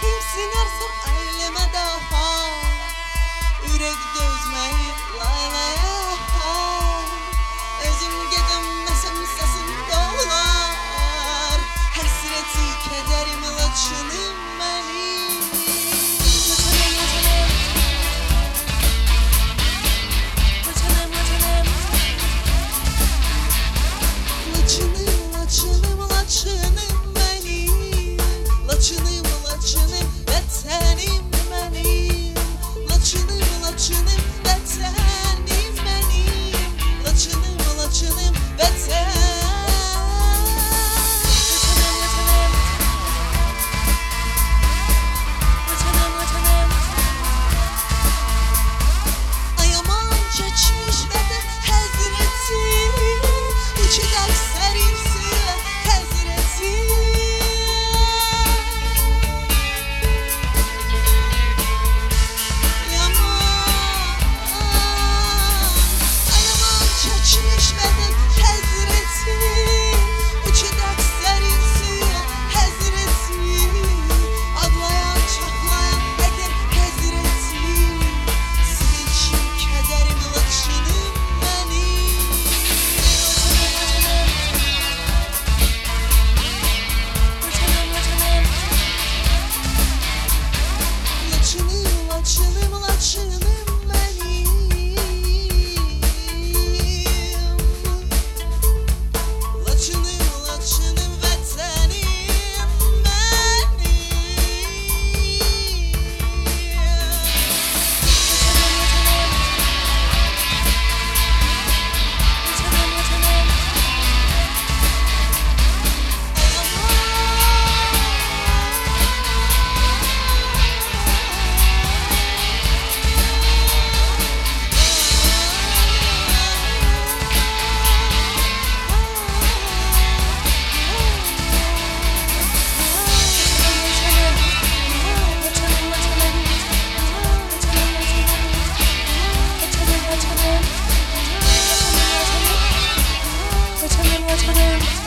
Kimsin? Arsam aileme daha Ürek what's my name?